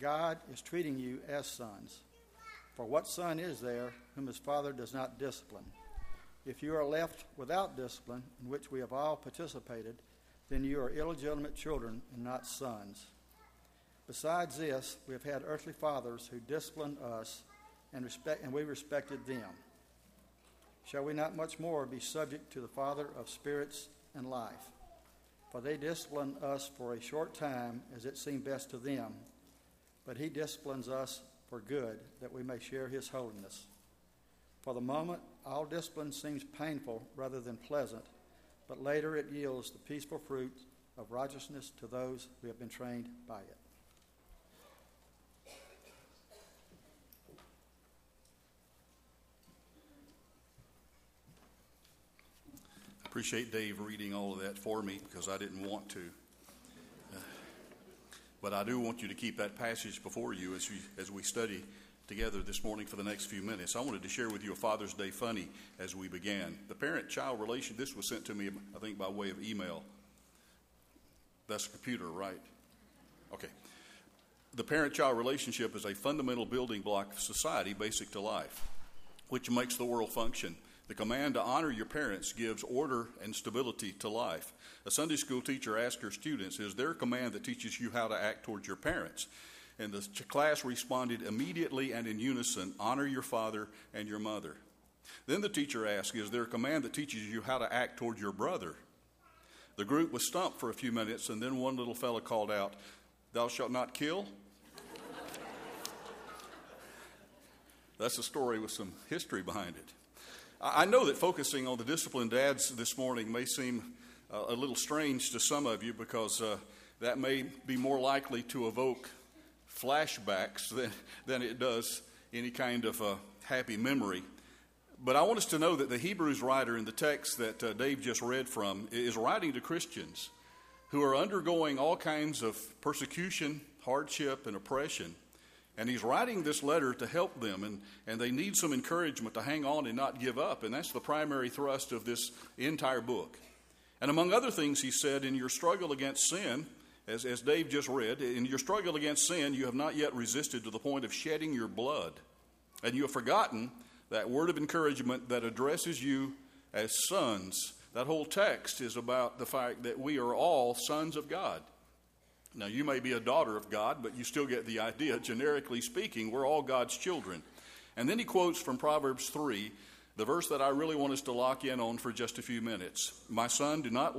God is treating you as sons. For what son is there whom his father does not discipline? If you are left without discipline, in which we have all participated, then you are illegitimate children and not sons. Besides this, we have had earthly fathers who disciplined us, and, respect, and we respected them. Shall we not much more be subject to the Father of spirits and life? For they discipline us for a short time as it seemed best to them, but he disciplines us for good, that we may share his holiness. For the moment, all discipline seems painful rather than pleasant, but later it yields the peaceful fruit of righteousness to those who have been trained by it. I appreciate Dave reading all of that for me because I didn't want to. But I do want you to keep that passage before you as, you as we study together this morning for the next few minutes. I wanted to share with you a Father's Day funny as we began. The parent child relation, this was sent to me, I think, by way of email. That's a computer, right? Okay. The parent child relationship is a fundamental building block of society, basic to life, which makes the world function. The command to honor your parents gives order and stability to life. A Sunday school teacher asked her students, Is there a command that teaches you how to act towards your parents? And the class responded immediately and in unison honor your father and your mother. Then the teacher asked, Is there a command that teaches you how to act toward your brother? The group was stumped for a few minutes, and then one little fellow called out, Thou shalt not kill? That's a story with some history behind it. I know that focusing on the disciplined dads this morning may seem uh, a little strange to some of you because uh, that may be more likely to evoke flashbacks than, than it does any kind of uh, happy memory. But I want us to know that the Hebrews writer in the text that uh, Dave just read from is writing to Christians who are undergoing all kinds of persecution, hardship, and oppression. And he's writing this letter to help them, and, and they need some encouragement to hang on and not give up. And that's the primary thrust of this entire book. And among other things, he said, in your struggle against sin, as, as Dave just read, in your struggle against sin, you have not yet resisted to the point of shedding your blood. And you have forgotten that word of encouragement that addresses you as sons. That whole text is about the fact that we are all sons of God. Now, you may be a daughter of God, but you still get the idea. Generically speaking, we're all God's children. And then he quotes from Proverbs 3, the verse that I really want us to lock in on for just a few minutes. My son, do not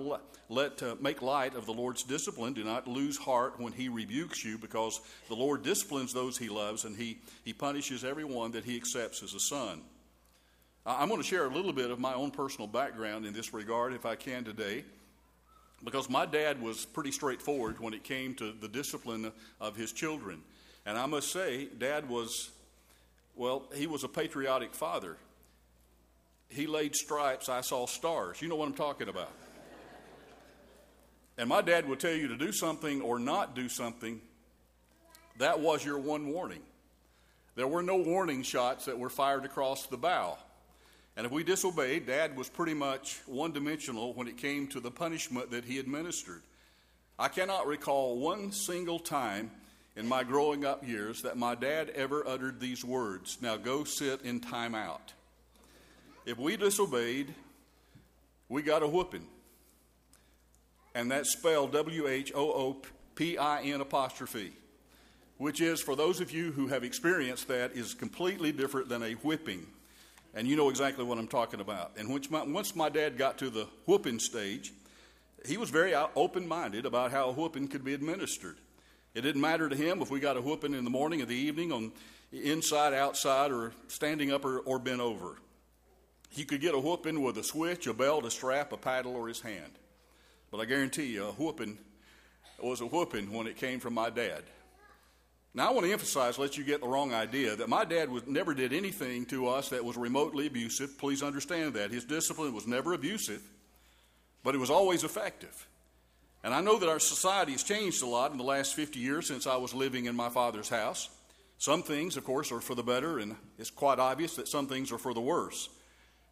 let, uh, make light of the Lord's discipline. Do not lose heart when he rebukes you, because the Lord disciplines those he loves, and he, he punishes everyone that he accepts as a son. I'm going to share a little bit of my own personal background in this regard, if I can, today because my dad was pretty straightforward when it came to the discipline of his children. And I must say, dad was, well, he was a patriotic father. He laid stripes, I saw stars. You know what I'm talking about. and my dad would tell you to do something or not do something. That was your one warning. There were no warning shots that were fired across the bow. And if we disobeyed, Dad was pretty much one dimensional when it came to the punishment that he administered. I cannot recall one single time in my growing up years that my dad ever uttered these words Now go sit in timeout. If we disobeyed, we got a whooping. And that's spelled W H O O P I N apostrophe, which is, for those of you who have experienced that, is completely different than a whipping. And you know exactly what I'm talking about. And my, once my dad got to the whooping stage, he was very open minded about how a whooping could be administered. It didn't matter to him if we got a whooping in the morning or the evening, on inside, outside, or standing up or, or bent over. He could get a whooping with a switch, a belt, a strap, a paddle, or his hand. But I guarantee you, a whooping was a whooping when it came from my dad. Now, I want to emphasize, let you get the wrong idea, that my dad was, never did anything to us that was remotely abusive. Please understand that. His discipline was never abusive, but it was always effective. And I know that our society has changed a lot in the last 50 years since I was living in my father's house. Some things, of course, are for the better, and it's quite obvious that some things are for the worse.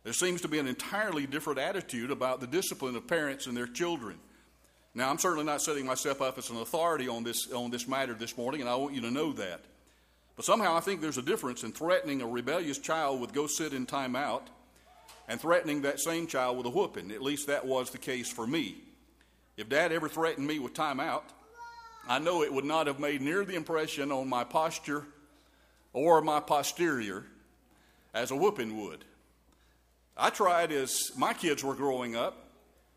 There seems to be an entirely different attitude about the discipline of parents and their children. Now, I'm certainly not setting myself up as an authority on this, on this matter this morning, and I want you to know that. But somehow I think there's a difference in threatening a rebellious child with go sit in time out and threatening that same child with a whooping. At least that was the case for me. If dad ever threatened me with time out, I know it would not have made near the impression on my posture or my posterior as a whooping would. I tried as my kids were growing up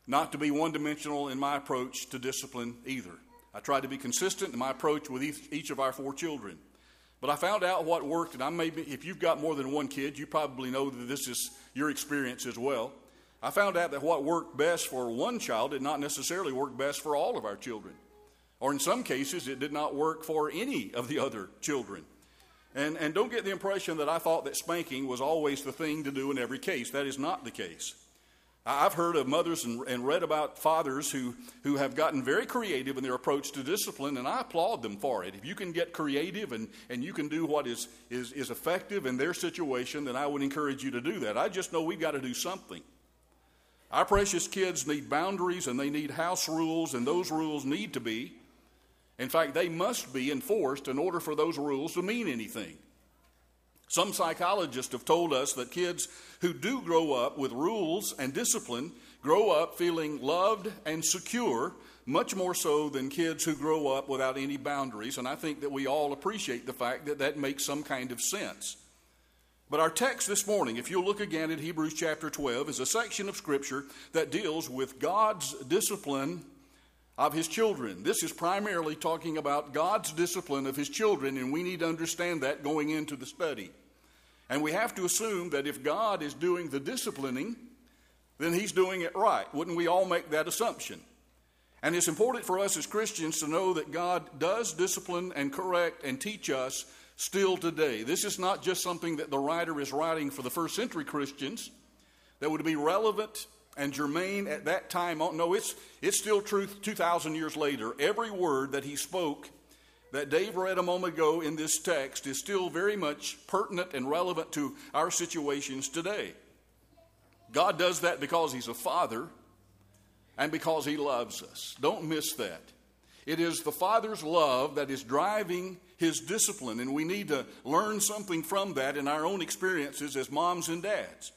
not to be one dimensional in my approach to discipline either. I tried to be consistent in my approach with each, each of our four children. But I found out what worked, and I may be, if you've got more than one kid, you probably know that this is your experience as well. I found out that what worked best for one child did not necessarily work best for all of our children. Or in some cases, it did not work for any of the other children. And, and don't get the impression that I thought that spanking was always the thing to do in every case. That is not the case. I've heard of mothers and, and, read about fathers who, who have gotten very creative in their approach to discipline, and I applaud them for it. If you can get creative and, and you can do what is, is, is effective in their situation, then I would encourage you to do that. I just know we've got to do something. Our precious kids need boundaries and they need house rules, and those rules need to be in fact, they must be enforced in order for those rules to mean anything. Some psychologists have told us that kids who do grow up with rules and discipline grow up feeling loved and secure, much more so than kids who grow up without any boundaries. And I think that we all appreciate the fact that that makes some kind of sense. But our text this morning, if you'll look again at Hebrews chapter 12, is a section of Scripture that deals with God's discipline of his children. This is primarily talking about God's discipline of his children, and we need to understand that going into the study. And we have to assume that if God is doing the disciplining, then he's doing it right. Wouldn't we all make that assumption? And it's important for us as Christians to know that God does discipline and correct and teach us still today. This is not just something that the writer is writing for the first century Christians that would be relevant and germane at that time. Oh, no, it's, it's still truth 2,000 years later. Every word that he spoke that Dave read a moment ago in this text is still very much pertinent and relevant to our situations today. God does that because he's a father and because he loves us. Don't miss that. It is the Father's love that is driving his discipline, and we need to learn something from that in our own experiences as moms and dads.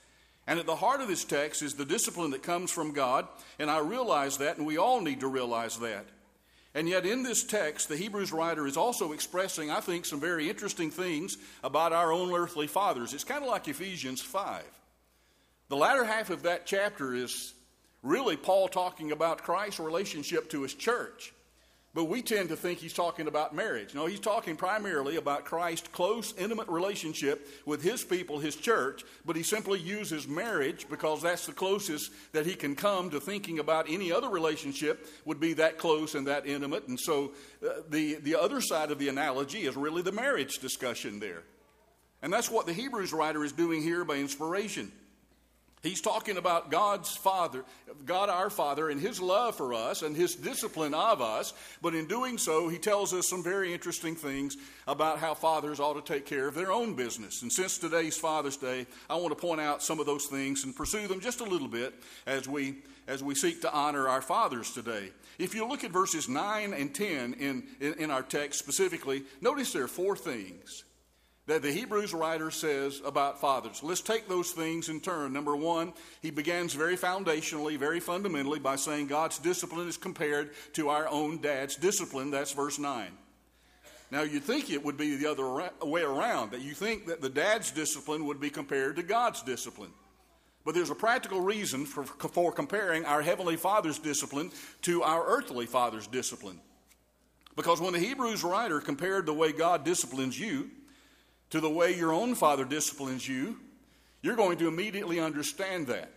And at the heart of this text is the discipline that comes from God, and I realize that, and we all need to realize that. And yet, in this text, the Hebrews writer is also expressing, I think, some very interesting things about our own earthly fathers. It's kind of like Ephesians 5. The latter half of that chapter is really Paul talking about Christ's relationship to his church. But we tend to think he's talking about marriage. No, he's talking primarily about Christ's close, intimate relationship with his people, his church, but he simply uses marriage because that's the closest that he can come to thinking about any other relationship would be that close and that intimate. And so uh, the, the other side of the analogy is really the marriage discussion there. And that's what the Hebrews writer is doing here by inspiration. He's talking about God's Father, God our Father, and His love for us and His discipline of us. But in doing so, He tells us some very interesting things about how fathers ought to take care of their own business. And since today's Father's Day, I want to point out some of those things and pursue them just a little bit as we, as we seek to honor our fathers today. If you look at verses 9 and 10 in, in, in our text specifically, notice there are four things that the Hebrews writer says about fathers. Let's take those things in turn. Number one, he begins very foundationally, very fundamentally by saying God's discipline is compared to our own dad's discipline. That's verse 9. Now, you'd think it would be the other way around, that you think that the dad's discipline would be compared to God's discipline. But there's a practical reason for, for comparing our Heavenly Father's discipline to our earthly Father's discipline. Because when the Hebrews writer compared the way God disciplines you to the way your own father disciplines you, you're going to immediately understand that.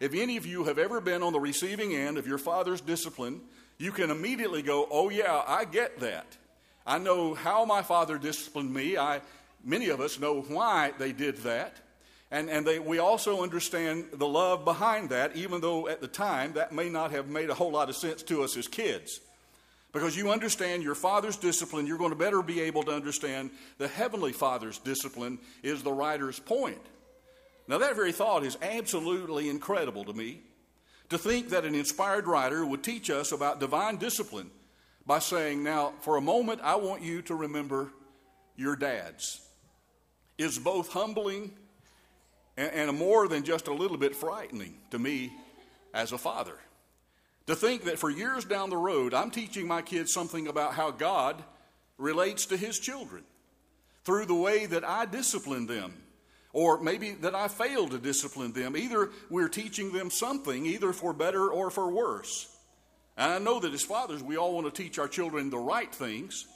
If any of you have ever been on the receiving end of your father's discipline, you can immediately go, Oh, yeah, I get that. I know how my father disciplined me. I, many of us know why they did that. And, and they, we also understand the love behind that, even though at the time that may not have made a whole lot of sense to us as kids. Because you understand your father's discipline, you're going to better be able to understand the heavenly father's discipline, is the writer's point. Now, that very thought is absolutely incredible to me. To think that an inspired writer would teach us about divine discipline by saying, Now, for a moment, I want you to remember your dads, is both humbling and, and more than just a little bit frightening to me as a father. To think that for years down the road, I'm teaching my kids something about how God relates to his children through the way that I discipline them, or maybe that I fail to discipline them. Either we're teaching them something, either for better or for worse. And I know that as fathers, we all want to teach our children the right things,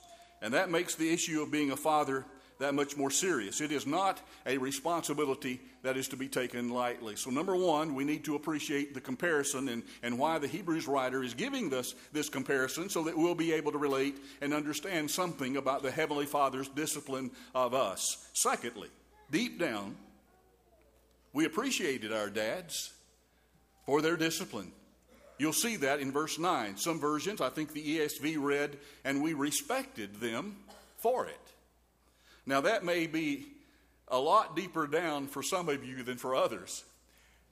and that makes the issue of being a father that much more serious. It is not a responsibility that is to be taken lightly. So, number one, we need to appreciate the comparison and, and why the Hebrews writer is giving us this comparison so that we'll be able to relate and understand something about the Heavenly Father's discipline of us. Secondly, deep down, we appreciated our dads for their discipline. You'll see that in verse 9. Some versions, I think the ESV read, and we respected them for it. Now, that may be a lot deeper down for some of you than for others.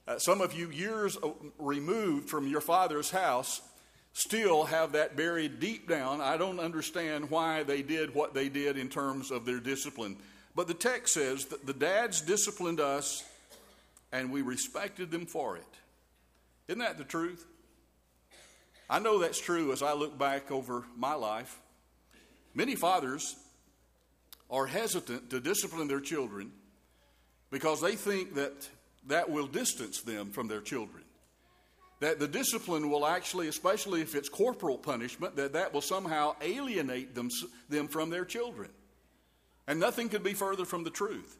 Uh, some of you, years removed from your father's house, still have that buried deep down. I don't understand why they did what they did in terms of their discipline. But the text says that the dads disciplined us and we respected them for it. Isn't that the truth? I know that's true as I look back over my life. Many fathers are hesitant to discipline their children because they think that that will distance them from their children. That the discipline will actually, especially if it's corporal punishment, that that will somehow alienate them, them from their children. And nothing could be further from the truth.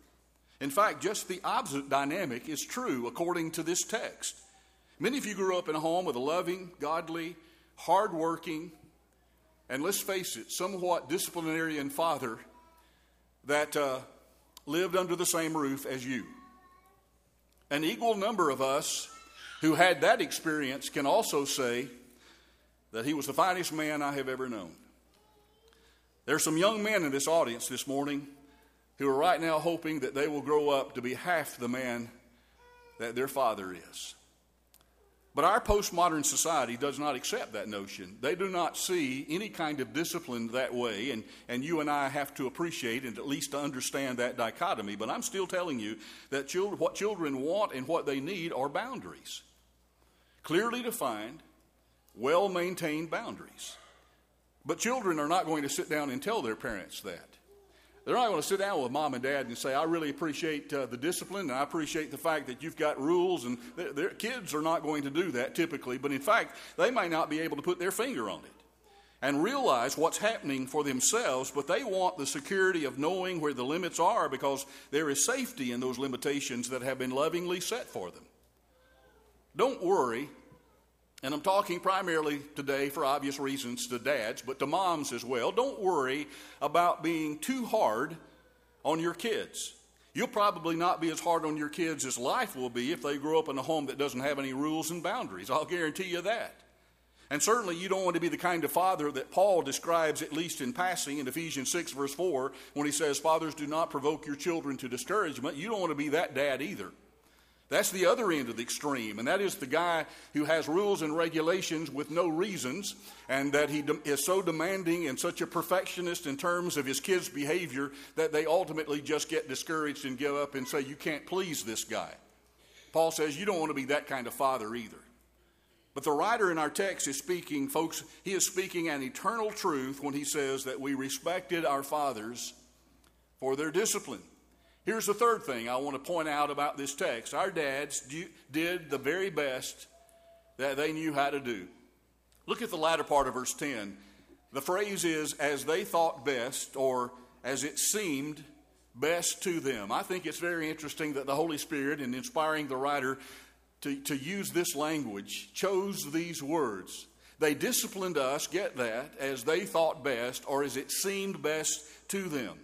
In fact, just the opposite dynamic is true according to this text. Many of you grew up in a home with a loving, godly, hardworking, and let's face it, somewhat disciplinarian father that uh, lived under the same roof as you. An equal number of us who had that experience can also say that he was the finest man I have ever known. There are some young men in this audience this morning who are right now hoping that they will grow up to be half the man that their father is. But our postmodern society does not accept that notion. They do not see any kind of discipline that way, and, and you and I have to appreciate and at least understand that dichotomy. But I'm still telling you that children, what children want and what they need are boundaries. Clearly defined, well maintained boundaries. But children are not going to sit down and tell their parents that. They're not going to sit down with mom and dad and say, I really appreciate uh, the discipline and I appreciate the fact that you've got rules. And their kids are not going to do that typically, but in fact, they might not be able to put their finger on it and realize what's happening for themselves, but they want the security of knowing where the limits are because there is safety in those limitations that have been lovingly set for them. Don't worry and I'm talking primarily today, for obvious reasons, to dads, but to moms as well. Don't worry about being too hard on your kids. You'll probably not be as hard on your kids as life will be if they grow up in a home that doesn't have any rules and boundaries. I'll guarantee you that. And certainly, you don't want to be the kind of father that Paul describes, at least in passing, in Ephesians 6, verse 4, when he says, Fathers, do not provoke your children to discouragement. You don't want to be that dad either. That's the other end of the extreme, and that is the guy who has rules and regulations with no reasons, and that he de- is so demanding and such a perfectionist in terms of his kids' behavior that they ultimately just get discouraged and give up and say, You can't please this guy. Paul says you don't want to be that kind of father either. But the writer in our text is speaking, folks, he is speaking an eternal truth when he says that we respected our fathers for their discipline. Here's the third thing I want to point out about this text. Our dads do, did the very best that they knew how to do. Look at the latter part of verse 10. The phrase is, as they thought best, or as it seemed best to them. I think it's very interesting that the Holy Spirit, in inspiring the writer to, to use this language, chose these words. They disciplined us, get that, as they thought best or as it seemed best to them.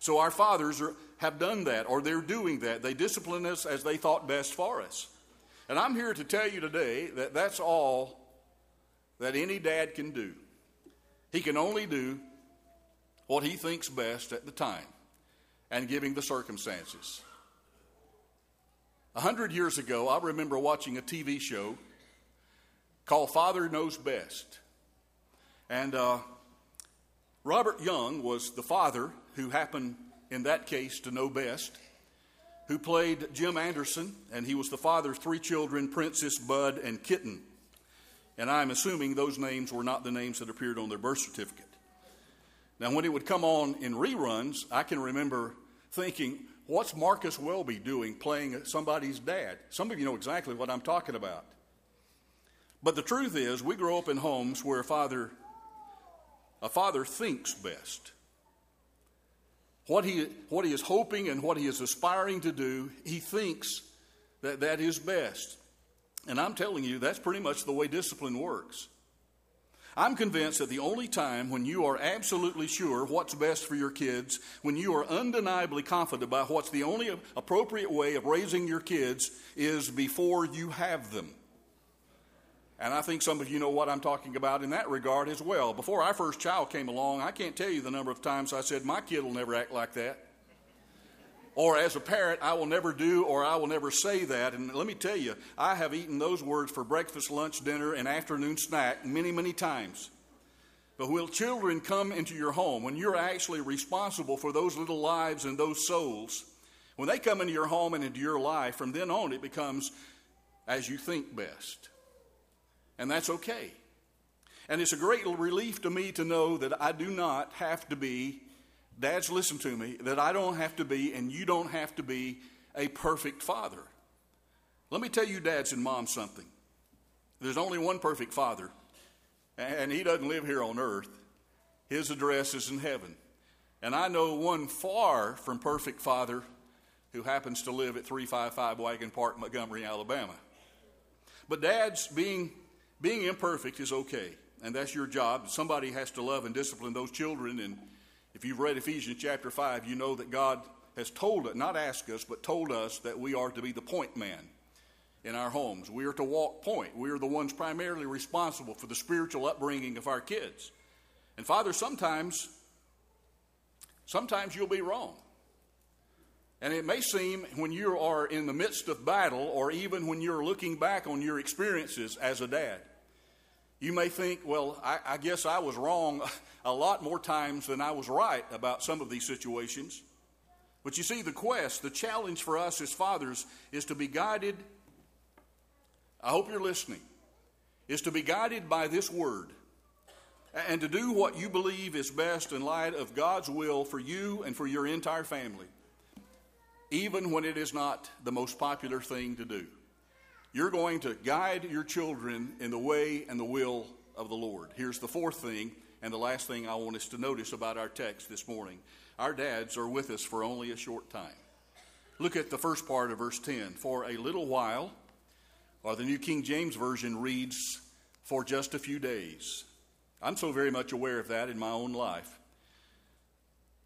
So our fathers are, have done that or they're doing that. They discipline us as they thought best for us. And I'm here to tell you today that that's all that any dad can do. He can only do what he thinks best at the time and giving the circumstances. A hundred years ago, I remember watching a TV show called Father Knows Best. And uh, Robert Young was the father who happened, in that case, to know best, who played Jim Anderson, and he was the father of three children Princess, Bud, and Kitten. And I'm assuming those names were not the names that appeared on their birth certificate. Now, when it would come on in reruns, I can remember thinking, what's Marcus Welby doing playing somebody's dad? Some of you know exactly what I'm talking about. But the truth is, we grow up in homes where a father, a father thinks best. What he, what he is hoping and what he is aspiring to do, he thinks that that is best. And I'm telling you, that's pretty much the way discipline works. I'm convinced that the only time when you are absolutely sure what's best for your kids, when you are undeniably confident about what's the only appropriate way of raising your kids, is before you have them. And I think some of you know what I'm talking about in that regard as well. Before our first child came along, I can't tell you the number of times I said, My kid will never act like that. Or as a parent, I will never do or I will never say that. And let me tell you, I have eaten those words for breakfast, lunch, dinner, and afternoon snack many, many times. But when children come into your home, when you're actually responsible for those little lives and those souls, when they come into your home and into your life, from then on it becomes as you think best. And that's okay. And it's a great relief to me to know that I do not have to be Dads, listen to me, that I don't have to be and you don't have to be a perfect father. Let me tell you, dads and moms, something. There's only one perfect father, and he doesn't live here on earth. His address is in heaven. And I know one far from perfect father who happens to live at 355 Wagon Park, Montgomery, Alabama. But dads, being, being imperfect is okay, and that's your job. Somebody has to love and discipline those children and if you've read Ephesians chapter 5, you know that God has told us, not asked us, but told us that we are to be the point man in our homes. We are to walk point. We are the ones primarily responsible for the spiritual upbringing of our kids. And Father, sometimes, sometimes you'll be wrong. And it may seem when you are in the midst of battle, or even when you're looking back on your experiences as a dad, you may think, well, I, I, guess I was wrong a lot more times than I was right about some of these situations. But you see, the quest, the challenge for us as fathers is to be guided. I hope you're listening. Is to be guided by this word and to do what you believe is best in light of God's will for you and for your entire family, even when it is not the most popular thing to do. You're going to guide your children in the way and the will of the Lord. Here's the fourth thing and the last thing I want us to notice about our text this morning. Our dads are with us for only a short time. Look at the first part of verse 10. For a little while, or the New King James Version reads, for just a few days. I'm so very much aware of that in my own life.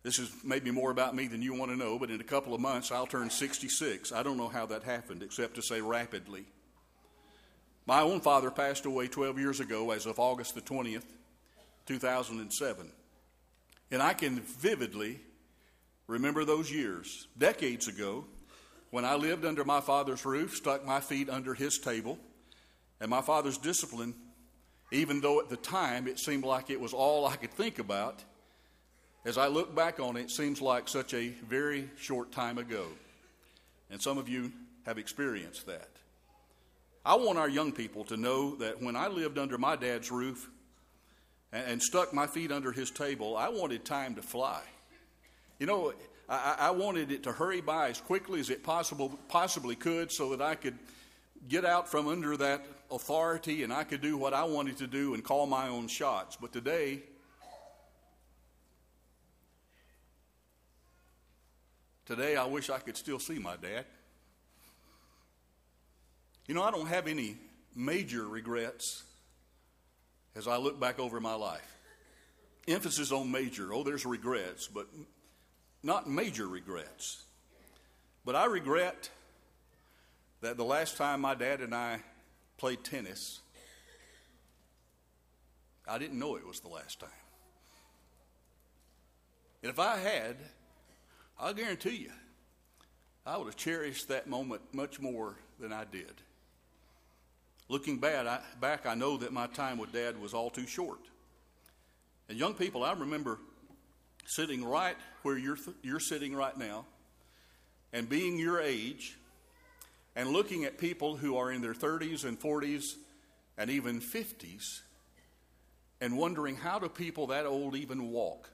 This is maybe more about me than you want to know, but in a couple of months I'll turn 66. I don't know how that happened, except to say rapidly. My own father passed away 12 years ago as of August the 20th, 2007. And I can vividly remember those years, decades ago, when I lived under my father's roof, stuck my feet under his table, and my father's discipline, even though at the time it seemed like it was all I could think about as I look back on it, it seems like such a very short time ago. And some of you have experienced that. I want our young people to know that when I lived under my dad's roof and, and stuck my feet under his table, I wanted time to fly. You know, I, I wanted it to hurry by as quickly as it possible, possibly could so that I could get out from under that authority and I could do what I wanted to do and call my own shots. But today, Today, I wish I could still see my dad. You know, I don't have any major regrets as I look back over my life. Emphasis on major. Oh, there's regrets, but not major regrets. But I regret that the last time my dad and I played tennis, I didn't know it was the last time. And if I had, I'll guarantee you, I would have cherished that moment much more than I did. Looking back, I, back, I know that my time with Dad was all too short. And young people, I remember sitting right where you're, th- you're sitting right now and being your age and looking at people who are in their 30s and 40s and even 50s and wondering how do people that old even walk?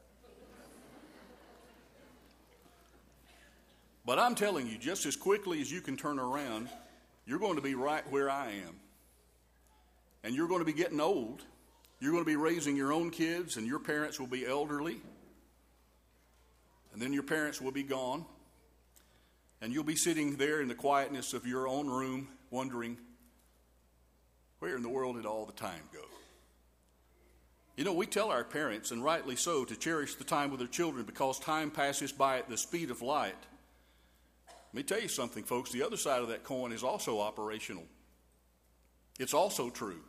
But I'm telling you, just as quickly as you can turn around, you're going to be right where I am. And you're going to be getting old. You're going to be raising your own kids, and your parents will be elderly. And then your parents will be gone. And you'll be sitting there in the quietness of your own room, wondering, where in the world did all the time go? You know, we tell our parents, and rightly so, to cherish the time with their children because time passes by at the speed of light. Let me tell you something, folks. The other side of that coin is also operational. It's also true.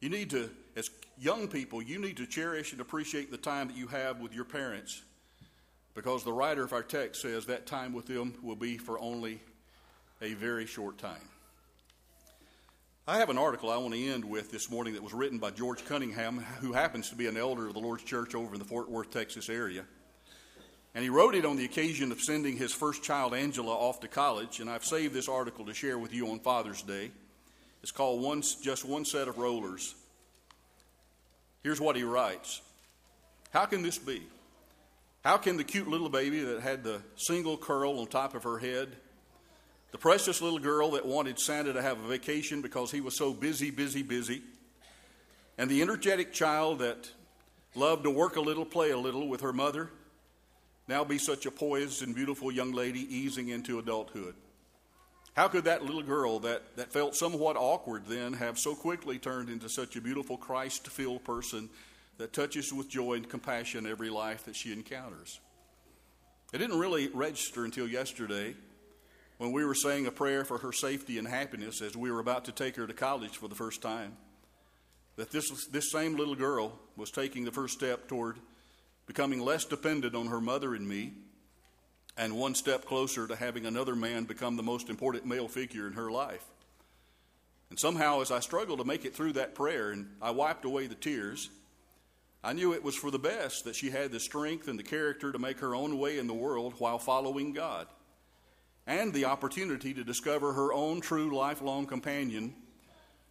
You need to, as young people, you need to cherish and appreciate the time that you have with your parents because the writer of our text says that time with them will be for only a very short time. I have an article I want to end with this morning that was written by George Cunningham, who happens to be an elder of the Lord's Church over in the Fort Worth, Texas area. And he wrote it on the occasion of sending his first child, Angela, off to college. And I've saved this article to share with you on Father's Day. It's called one, Just One Set of Rollers. Here's what he writes How can this be? How can the cute little baby that had the single curl on top of her head, the precious little girl that wanted Santa to have a vacation because he was so busy, busy, busy, and the energetic child that loved to work a little, play a little with her mother, now be such a poised and beautiful young lady easing into adulthood? How could that little girl that, that felt somewhat awkward then have so quickly turned into such a beautiful Christ filled person that touches with joy and compassion every life that she encounters? It didn't really register until yesterday when we were saying a prayer for her safety and happiness as we were about to take her to college for the first time that this, this same little girl was taking the first step toward becoming less dependent on her mother and me, and one step closer to having another man become the most important male figure in her life. And somehow, as I struggled to make it through that prayer and I wiped away the tears, I knew it was for the best that she had the strength and the character to make her own way in the world while following God, and the opportunity to discover her own true lifelong companion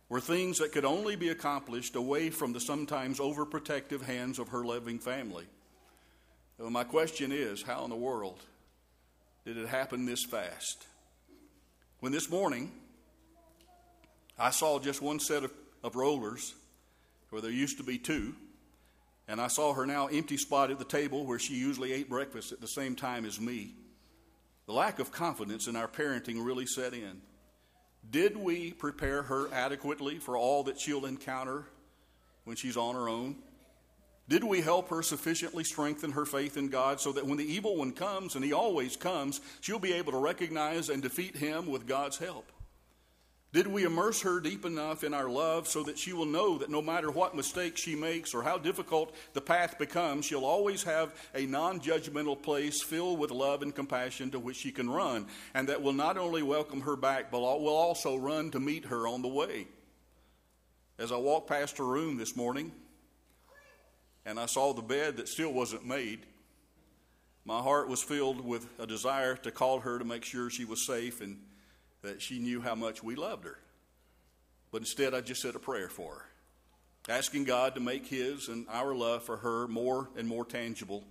were things that could only be accomplished away from the sometimes overprotective hands of her loving family. My question is how in the world did it happen this fast? When this morning I saw just one set of, of rollers where there used to be two, and I saw her now empty spot at the table where she usually ate breakfast at the same time as me. The lack of confidence in our parenting really set in. Did we prepare her adequately for all that she'll encounter when she's on her own? Did we help her sufficiently strengthen her faith in God so that when the evil one comes, and he always comes, she'll be able to recognize and defeat him with God's help? Did we immerse her deep enough in our love so that she will know that no matter what mistakes she makes or how difficult the path becomes, she'll always have a non judgmental place filled with love and compassion to which she can run, and that will not only welcome her back, but will also run to meet her on the way? As I walked past her room this morning, and I saw the bed that still wasn't made, my heart was filled with a desire to call her to make sure she was safe and that she knew how much we loved her. But instead, I just said a prayer for her, asking God to make His and our love for her more and more tangible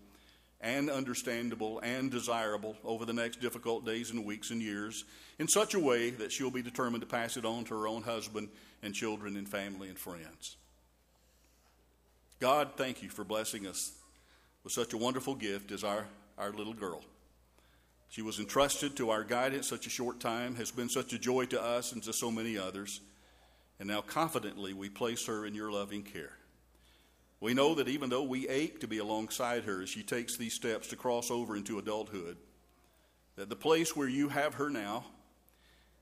and understandable and desirable over the next difficult days and weeks and years in such a way that she'll be determined to pass it on to her own husband and children and family and friends. God, thank you for blessing us with such a wonderful gift as our, our little girl. She was entrusted to our guidance such a short time, has been such a joy to us and to so many others. and now confidently we place her in your loving care. We know that even though we ache to be alongside her as she takes these steps to cross over into adulthood, that the place where you have her now,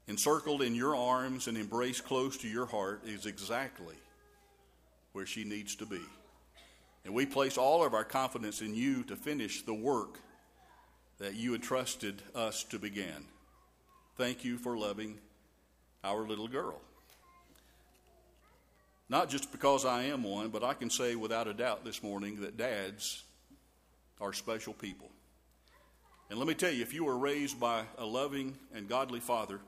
encircled in your arms and embraced close to your heart, is exactly where she needs to be. And we place all of our confidence in you to finish the work that you entrusted us to begin. Thank you for loving our little girl. Not just because I am one, but I can say without a doubt this morning that dads are special people. And let me tell you, if you were raised by a loving and godly father,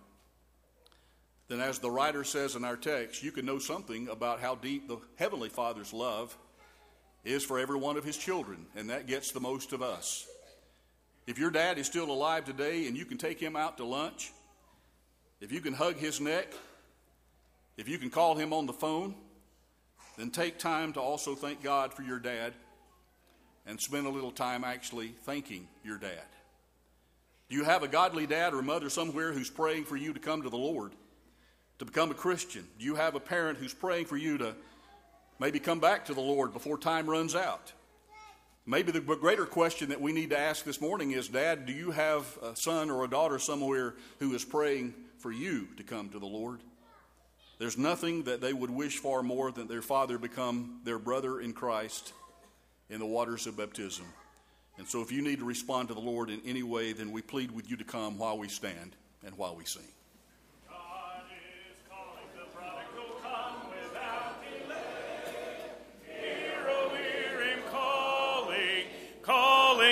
then as the writer says in our text, you can know something about how deep the Heavenly Father's love is for every one of his children, and that gets the most of us. If your dad is still alive today and you can take him out to lunch, if you can hug his neck, if you can call him on the phone, then take time to also thank God for your dad and spend a little time actually thanking your dad. Do you have a godly dad or mother somewhere who's praying for you to come to the Lord, to become a Christian? Do you have a parent who's praying for you to maybe come back to the Lord before time runs out? Maybe the greater question that we need to ask this morning is Dad, do you have a son or a daughter somewhere who is praying for you to come to the Lord? There's nothing that they would wish far more than their father become their brother in Christ in the waters of baptism. And so, if you need to respond to the Lord in any way, then we plead with you to come while we stand and while we sing.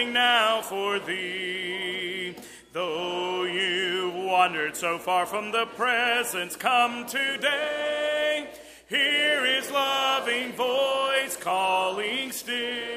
Calling now for thee. Though you've wandered so far from the presence, come today. Hear his loving voice calling still.